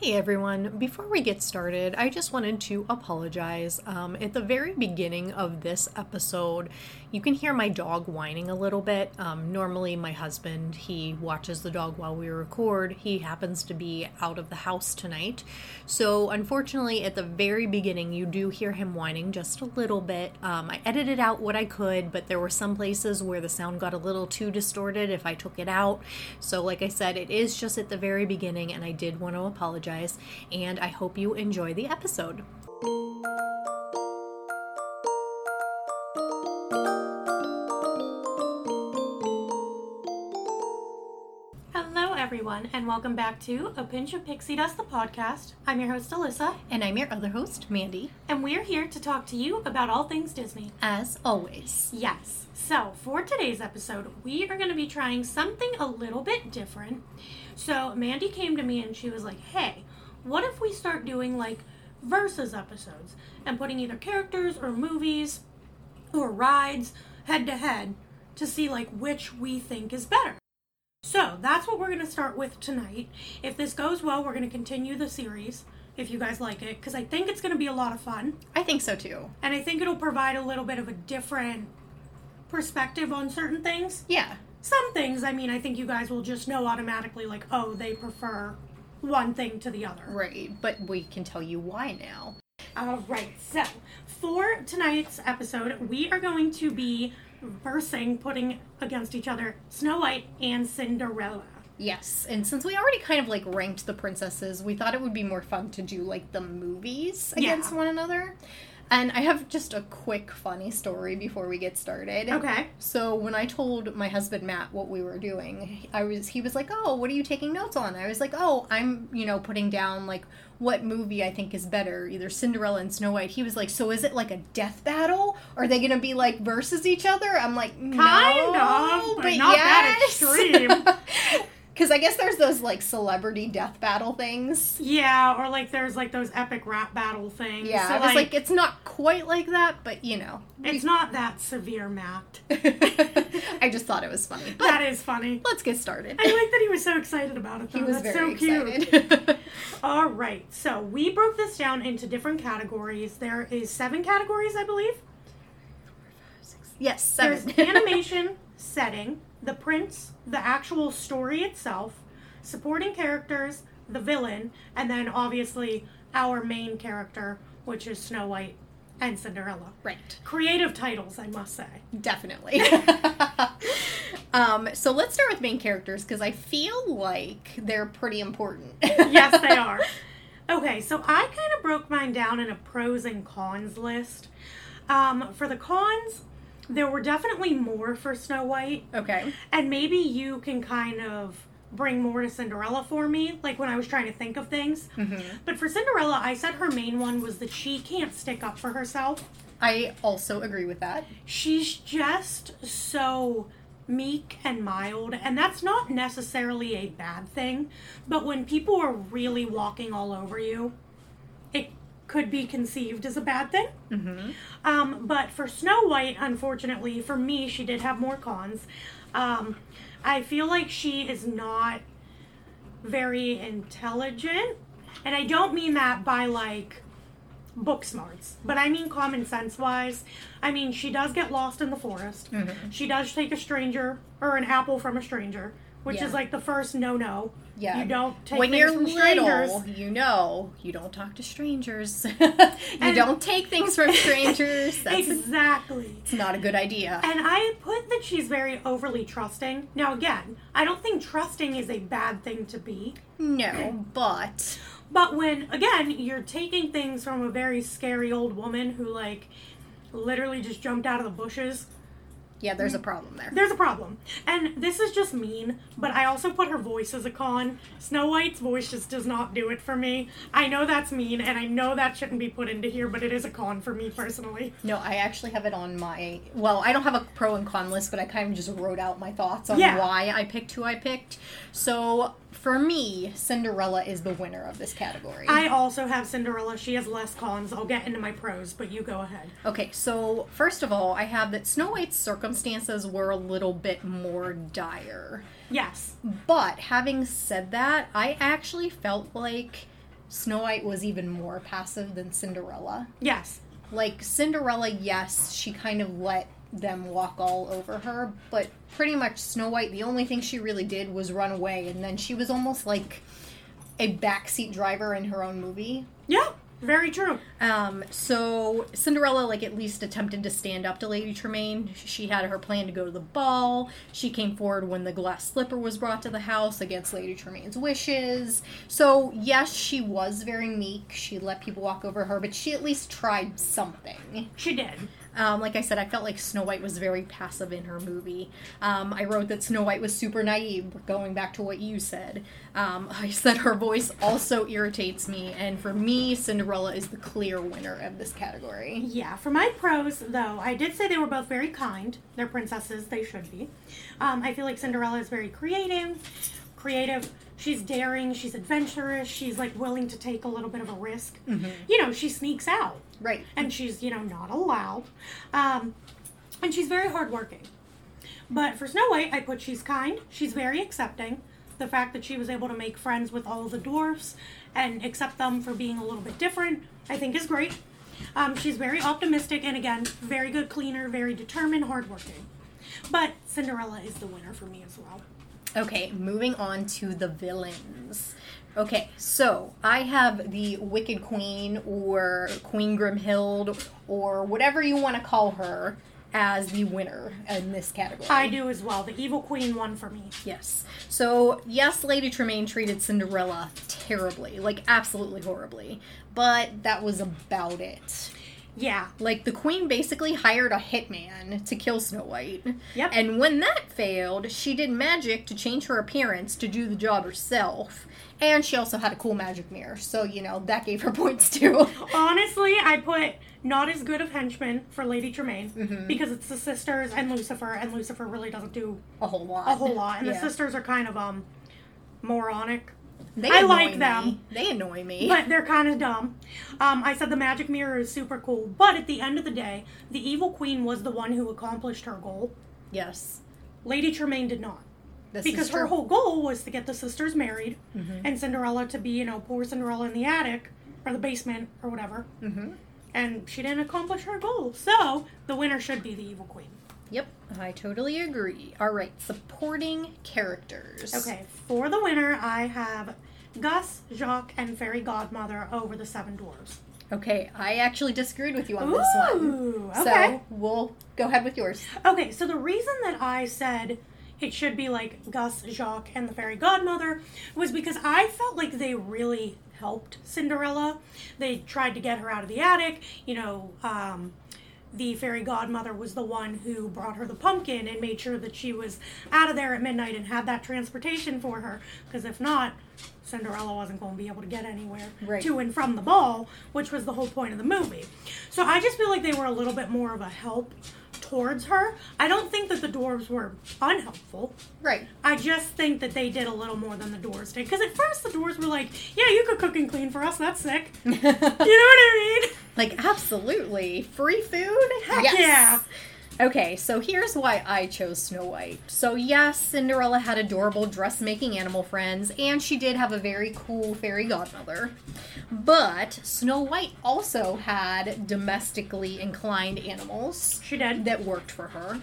Hey everyone, before we get started, I just wanted to apologize. Um, at the very beginning of this episode, you can hear my dog whining a little bit. Um, normally, my husband, he watches the dog while we record. He happens to be out of the house tonight. So, unfortunately, at the very beginning, you do hear him whining just a little bit. Um, I edited out what I could, but there were some places where the sound got a little too distorted if I took it out. So, like I said, it is just at the very beginning, and I did want to apologize and I hope you enjoy the episode. Everyone, and welcome back to A Pinch of Pixie Dust, the podcast. I'm your host, Alyssa, And I'm your other host, Mandy, and we're here to talk to you about all things Disney. as always. Yes. So, for today's episode, we are going to be trying something a little bit different. So, Mandy came to me and she was like, hey, what if we start doing like versus episodes and putting either characters or movies or rides head to head to see like which we think is better? That's what we're going to start with tonight. If this goes well, we're going to continue the series if you guys like it because I think it's going to be a lot of fun. I think so too. And I think it'll provide a little bit of a different perspective on certain things. Yeah. Some things, I mean, I think you guys will just know automatically, like, oh, they prefer one thing to the other. Right, but we can tell you why now. All right, so for tonight's episode, we are going to be versing, putting against each other Snow White and Cinderella. Yes, and since we already kind of like ranked the princesses, we thought it would be more fun to do like the movies Yeah. against one another. And I have just a quick funny story before we get started. Okay. So when I told my husband Matt what we were doing, I was he was like, "Oh, what are you taking notes on?" I was like, "Oh, I'm, you know, putting down like what movie I think is better, either Cinderella and Snow White." He was like, "So is it like a death battle? Are they going to be like versus each other?" I'm like, Kind no, of, but not that extreme. Because I guess there's those like celebrity death battle things. Yeah, or like there's like those epic rap battle things. Yeah, So, I was like, it's not quite like that, but you know, it's not that severe, Matt. I just thought it was funny. That is funny. let's get started. I like that he was so excited about it. Though. He was That's very so cute. excited. All right, so we broke this down into different categories. There is seven categories, I believe. yes, There's animation, setting, the prince, the actual story itself, supporting characters, the villain, and then obviously our main character, which is Snow White and Cinderella. right. Creative titles, I must say. Definitely. um, so let's start with main characters because I feel like they're pretty important. yes, they are. Okay, so I kind of broke mine down in a pros and cons list. Um, for the cons, there were definitely more for Snow White, Okay. and maybe you can kind of bring more to Cinderella for me, like when I was trying to think of things. Mm-hmm. But for Cinderella, I said her main one was that she can't stick up for herself. I also agree with that. She's just so meek and mild, and that's not necessarily a bad thing. But when people are really walking all over you, it could be conceived as a bad thing. Mm-hmm. Um, but for Snow White, unfortunately, for me, she did have more cons. Um, I feel like she is not very intelligent. And I don't mean that by like book smarts, but I mean common sense wise. I mean, she does get lost in the forest. Mhm. She does take a stranger or an apple from a stranger, which Yeah. is like the first no no. Yeah. You don't take when things you're from strangers. little, you know you don't talk to strangers. you And- don't take things from strangers. That's Exactly. it's not a good idea. And I put that she's very overly trusting. Now, again, I don't think trusting is a bad thing to be. No, but But when, again, you're taking things from a very scary old woman who, like, literally just jumped out of the bushes, yeah, there's a mm. problem there. there's a problem. And this is just mean, but I also put her voice as a con. Snow White's voice just does not do it for me. I know that's mean, and I know that shouldn't be put into here, but it is a con for me personally. No, I actually have it on my. Well, I don't have a pro and con list, but I kind of just wrote out my thoughts on Yeah. why I picked who I picked. So for me, Cinderella is the winner of this category. I also have Cinderella. She has less cons. I'll get into my pros, but you go ahead. Okay, so first of all, I have that Snow White's circumstances were a little bit more dire. Yes. But having said that, I actually felt like Snow White was even more passive than Cinderella. Yes. Like Cinderella, yes, she kind of let them walk all over her, but pretty much Snow White, the only thing she really did was run away, and then she was almost like a backseat driver in her own movie. Yeah. Very true. Um, so Cinderella, like, at least attempted to stand up to Lady Tremaine. She had her plan to go to the ball. She came forward when the glass slipper was brought to the house against Lady Tremaine's wishes. So, yes, she was very meek. She let people walk over her, but she at least tried something. She did. Um, like I said, I felt like Snow White was very passive in her movie. Um, I wrote that Snow White was super naive, going back to what you said. Um, I said her voice also irritates me, and for me, Cinderella is the clear winner of this category. Yeah, for my pros, though, I did say they were both very kind. They're princesses, they should be. Um, I feel like Cinderella is very creative. Creative. She's daring, she's adventurous, she's like willing to take a little bit of a risk. You know, she sneaks out. Right. and she's you know not allowed. Um, and she's very hardworking. But for snow white i put she's kind she's very accepting. The fact that she was able to make friends with all the dwarfs and accept them for being a little bit different i think is great. Um, she's very optimistic and again very good cleaner very determined hardworking. But cinderella is the winner for me as well Okay, moving on to the villains. Okay, so I have the Wicked Queen or Queen Grimhilde or whatever you want to call her as the winner in this category. i do as well the evil queen won for me Yes. So, yes, Lady Tremaine treated Cinderella terribly, like absolutely horribly, but that was about it. Yeah Like, the queen basically hired a hitman to kill Snow White. Yep. And when that failed, she did magic to change her appearance to do the job herself. And she also had a cool magic mirror, so, you know, that gave her points too. Honestly, I put not as good of henchmen for Lady Tremaine Mm-hmm. because it's the sisters and Lucifer, and Lucifer really doesn't do a whole lot. a whole lot, and the sisters are kind of um moronic, They I like me. them. They annoy me. but they're kind of dumb. Um, I said the magic mirror is super cool, but at the end of the day, the evil queen was the one who accomplished her goal. yes. Lady Tremaine did not. This Because is her. Mm-hmm. whole goal was to get the sisters married and Cinderella to be, you know, poor Cinderella in the attic or the basement or whatever. Mhm. And she didn't accomplish her goal. So the winner should be the evil queen. Yep, I totally agree. All right, supporting characters. Okay, for the winner, I have Gus, Jaq, and Fairy Godmother over the Seven Dwarves. Okay, I actually disagreed with you on this one. Okay. So we'll go ahead with yours. Okay, so the reason that I said it should be like Gus, Jaq, and the Fairy Godmother was because I felt like they really helped Cinderella. They tried to get her out of the attic. You know, um, the Fairy Godmother was the one who brought her the pumpkin and made sure that she was out of there at midnight and had that transportation for her. Because if not, Cinderella wasn't going to be able to get anywhere Right. to and from the ball, which was the whole point of the movie. So I just feel like they were a little bit more of a help towards her. I don't think that the dwarves were unhelpful. Right. I just think that they did a little more than the dwarves did. Because at first the dwarves were like, "Yeah, you could cook and clean for us. That's sick." you know what I mean? Like, absolutely. Free food? Heck yes. yeah. Okay, so here's why I chose Snow White. So, yes, Cinderella had adorable dressmaking animal friends, and she did have a very cool fairy godmother. But Snow White also had domestically inclined animals She did. that worked for her.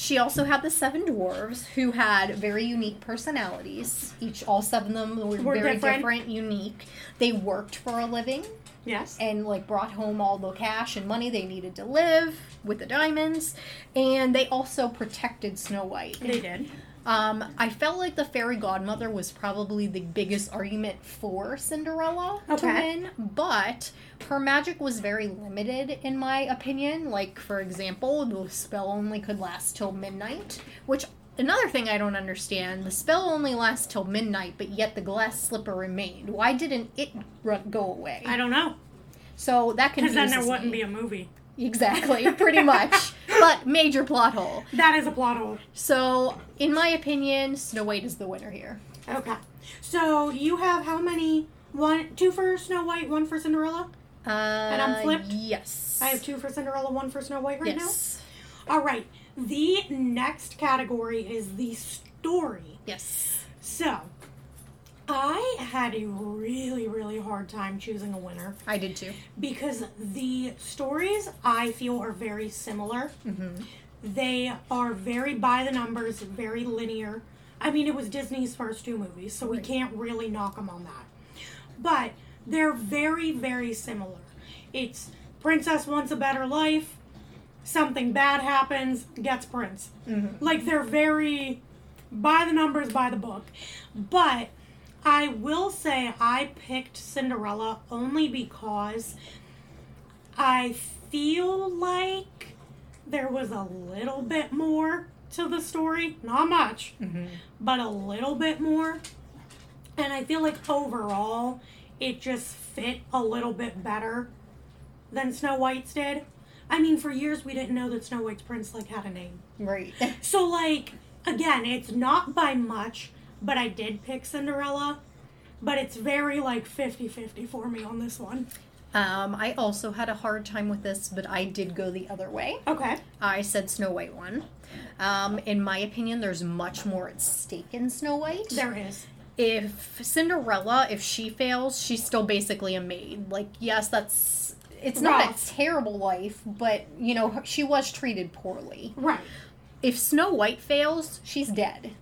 She also had the seven dwarves who had very unique personalities. Each, all seven of them were, Were very different. different, unique. They worked for a living Yes. and like brought home all the cash and money they needed to live with the diamonds. And they also protected Snow White. They did. Um, I felt like the fairy godmother was probably the biggest argument for Cinderella to win, but her magic was very limited in my opinion. Like, for example, the spell only could last till midnight, which another thing I don't understand, the spell only lasts till midnight, but yet the glass slipper remained. Why didn't it go away? I don't know. So that can Because then there wouldn't me. be a movie. Exactly, pretty much. but major plot hole. That is a plot hole. So, in my opinion, Snow White is the winner here. Okay. So you have how many? One, two for Snow White, one for Cinderella. Uh, and I'm flipped? Yes. I have two for Cinderella, one for Snow White right now. Yes. now. All right. The next category is the story. Yes. So, I had a really, really hard time choosing a winner I did too. because the stories I feel are very similar. Mm-hmm. They are very by the numbers, very linear. I mean, it was Disney's first two movies, so we can't really knock them on that. But they're very, very similar. It's Princess wants a better life, something bad happens, gets Prince. Like, they're very by the numbers, by the book. But I will say I picked Cinderella only because I feel like there was a little bit more to the story. Not much, mm-hmm. but a little bit more. And I feel like overall, it just fit a little bit better than Snow White's did. I mean, for years we didn't know that Snow White's prince like had a name. Right. So like again, it's not by much, but I did pick Cinderella. But it's very like 50-50 for me on this one. Um, I also had a hard time with this, but I did go the other way. Okay. I said Snow White one. Um, in my opinion, there's much more at stake in Snow White. There is. if Cinderella, if she fails, she's still basically a maid. Like, yes, that's it's not a terrible life, but you know she was treated poorly. Right. If Snow White fails, she's dead.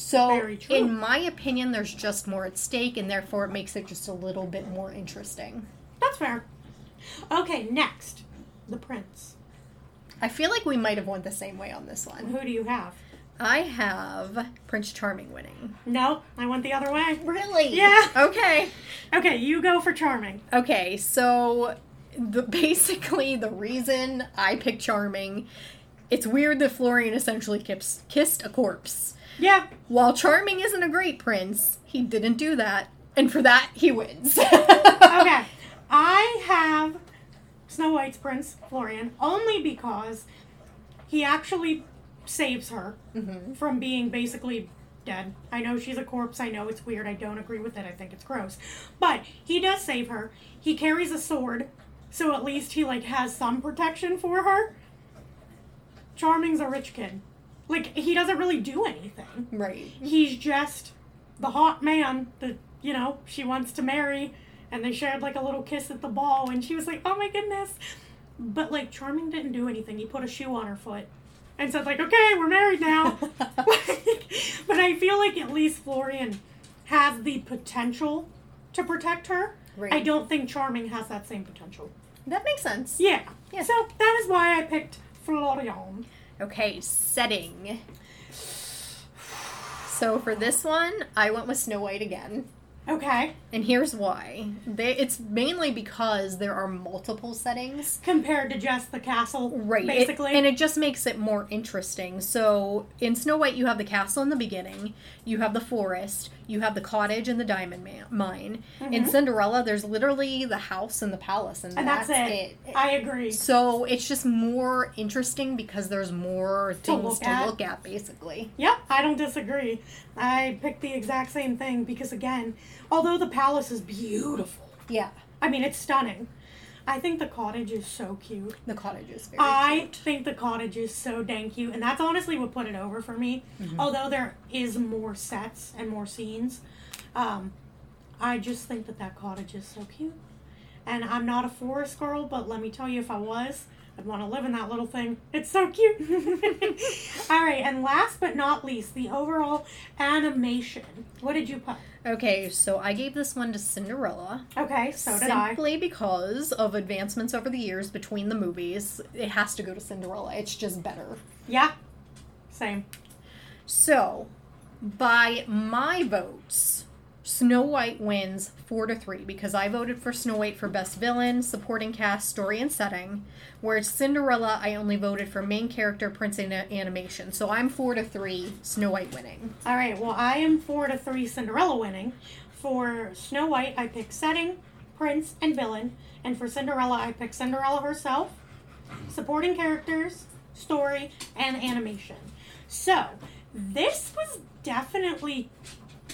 So, in my opinion, there's just more at stake, and therefore it makes it just a little bit more interesting. That's fair. Okay, next. The prince. I feel like we might have went the same way on this one. Who do you have? I have Prince Charming winning. No, I went the other way. Really? Yeah. Okay. Okay, you go for charming. Okay, so the basically the reason I picked Charming, it's weird that Florian essentially kips, kissed a corpse. Yeah. While Charming isn't a great prince, he didn't do that, and for that he wins. Okay. I have Snow White's prince, Florian, only because he actually saves her Mhm. from being basically dead. I know she's a corpse. I know it's weird. I don't agree with it. I think it's gross. But he does save her. He carries a sword, so at least he like has some protection for her. Charming's a rich kid. Like he doesn't really do anything. Right. He's just the hot man that, you know, she wants to marry and they shared like a little kiss at the ball and she was like, "Oh my goodness." But like Charming didn't do anything. He put a shoe on her foot and said like, "Okay, we're married now." but I feel like at least Florian has the potential to protect her. Right. I don't think Charming has that same potential. That makes sense. Yeah. Yeah. So that is why I picked Florian. Okay, setting. So for this one, I went with Snow White again. Okay. And here's why. They, it's mainly because there are multiple settings. Compared to just the castle, Right. it- Basically. and it just makes it more interesting. So in Snow White, you have the castle in the beginning, you have the forest, you have the cottage and the diamond ma- mine. In Cinderella, there's literally the house and the palace, and, Mm-hmm. and that's, it. I agree. So it's just more interesting because there's more things look to at. look at, basically. Yep, I don't disagree. I picked the exact same thing because, again, although the palace is beautiful, Yeah, I mean, it's stunning. I think the cottage is so cute. the cottage is very I cute. think the cottage is so dang cute, and that's honestly what put it over for me. Mm-hmm. Although there is more sets and more scenes, um, I just think that that cottage is so cute. And I'm not a forest girl, but let me tell you, if I was, I'd want to live in that little thing. It's so cute. All right, and last but not least, the overall animation. What did you put? Okay, so I gave this one to Cinderella. Okay, so did I. simply because of advancements over the years between the movies. It has to go to Cinderella. It's just better. Yeah, same. So, by my votes, Snow White wins four to three because I voted for Snow White for best villain, supporting cast, story, and setting. Whereas Cinderella, I only voted for main character, prince, and animation. So I'm four to three, Snow White winning. All right, well, I am four to three Cinderella winning. For Snow White, I pick setting, prince, and villain. And for Cinderella, I pick Cinderella herself, supporting characters, story, and animation. So, this was definitely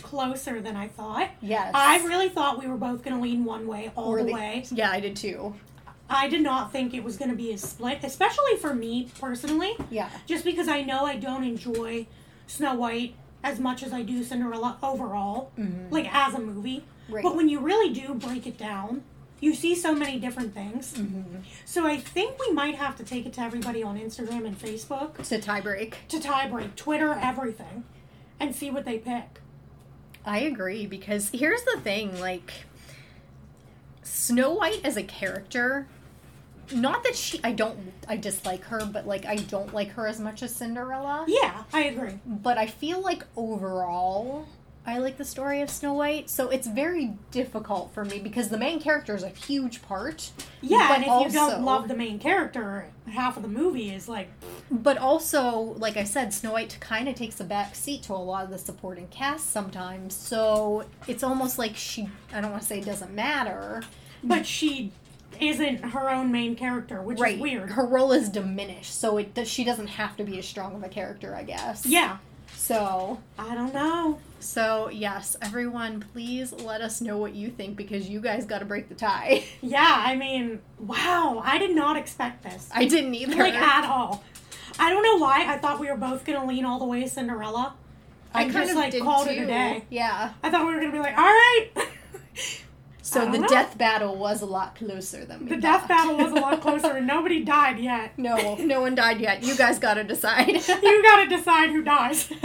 closer than I thought. Yes. I really thought we were both going to lean one way all the way. Yeah, I did too. I did not think it was going to be a split, especially for me personally Yeah. just because I know I don't enjoy Snow White as much as I do Cinderella overall, Mhm. like as a movie. Right. But when you really do break it down, you see so many different things. Mm-hmm. So I think we might have to take it to everybody on Instagram and Facebook To tie break. to tie break, Twitter, everything, and see what they pick. I agree because here's the thing like Snow White as a character not that she I don't I dislike her but like I don't like her as much as Cinderella Yeah, I agree. but I feel like overall I like the story of Snow White so it's very difficult for me because the main character is a huge part. Yeah, But and if you don't love the main character, half of the movie is like, but also like I said Snow White kind of takes a back seat to a lot of the supporting cast sometimes so it's almost like she I don't want to say it doesn't matter. but she isn't her own main character, which right is weird. her role is diminished so it she doesn't have to be as strong of a character i guess. Yeah, so I don't know. so yes everyone please let us know what you think because you guys got to break the tie Yeah, I mean, wow, I did not expect this. i didn't either Like, at all. I don't know why I thought we were both going to lean all the way Cinderella. i kind just, of like, called too. it a day. yeah I thought we were going to be like, all right. so the know. death battle was a lot closer than we the death battle was a lot closer and nobody died yet. no no one died yet you guys got to decide You got to decide who dies.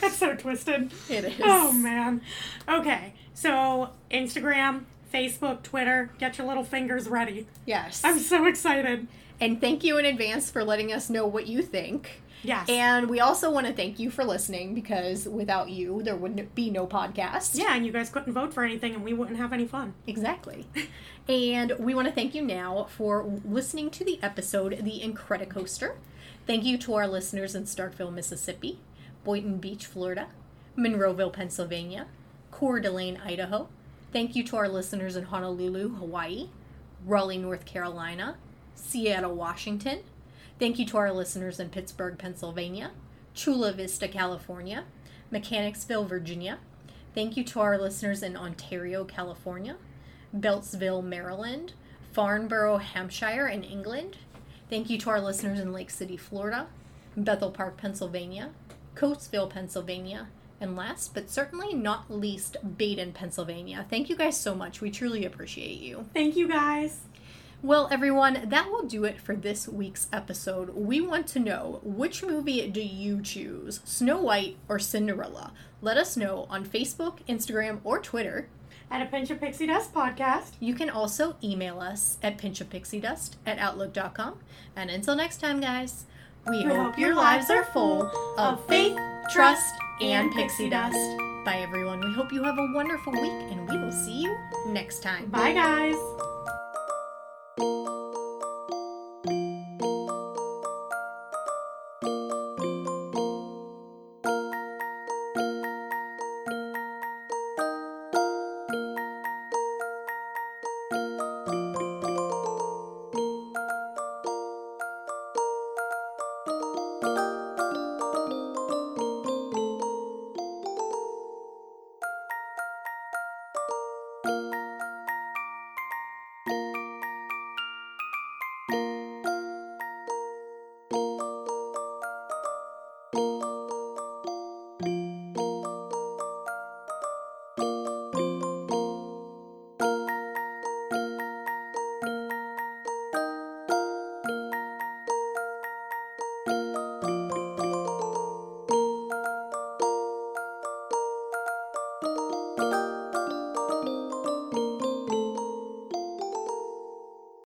That's so twisted. it is Oh man. Okay, so Instagram, Facebook, Twitter, get your little fingers ready. yes I'm so excited. and thank you in advance for letting us know what you think Yes. And we also want to thank you for listening because without you, there wouldn't be no podcast. yeah, and you guys couldn't vote for anything and we wouldn't have any fun. Exactly. and we want to thank you now for listening to the episode, The Incredicoaster. Thank you to our listeners in Starkville, Mississippi, Boynton Beach, Florida, Monroeville, Pennsylvania, Coeur d'Alene, Idaho. Thank you to our listeners in Honolulu, Hawaii, Raleigh, North Carolina, Seattle, Washington. Thank you to our listeners in Pittsburgh, Pennsylvania, Chula Vista, California, Mechanicsville, Virginia. Thank you to our listeners in Ontario, California, Beltsville, Maryland, Farnborough, Hampshire, and England. Thank you to our listeners in Lake City, Florida, Bethel Park, Pennsylvania, Coatesville, Pennsylvania, and last but certainly not least, Baden, Pennsylvania. Thank you guys so much. We truly appreciate you. Thank you guys. Well, everyone, that will do it for this week's episode. We want to know which movie do you choose, Snow White or Cinderella? Let us know on Facebook, Instagram, or Twitter. At a Pinch of Pixie Dust podcast. You can also email us at pinchofpixiedust at outlook.com. And until next time, guys, we, hope, your lives are full of faith, trust, and pixie dust. Bye, everyone. We hope you have a wonderful week, and we will see you next time. Bye, guys.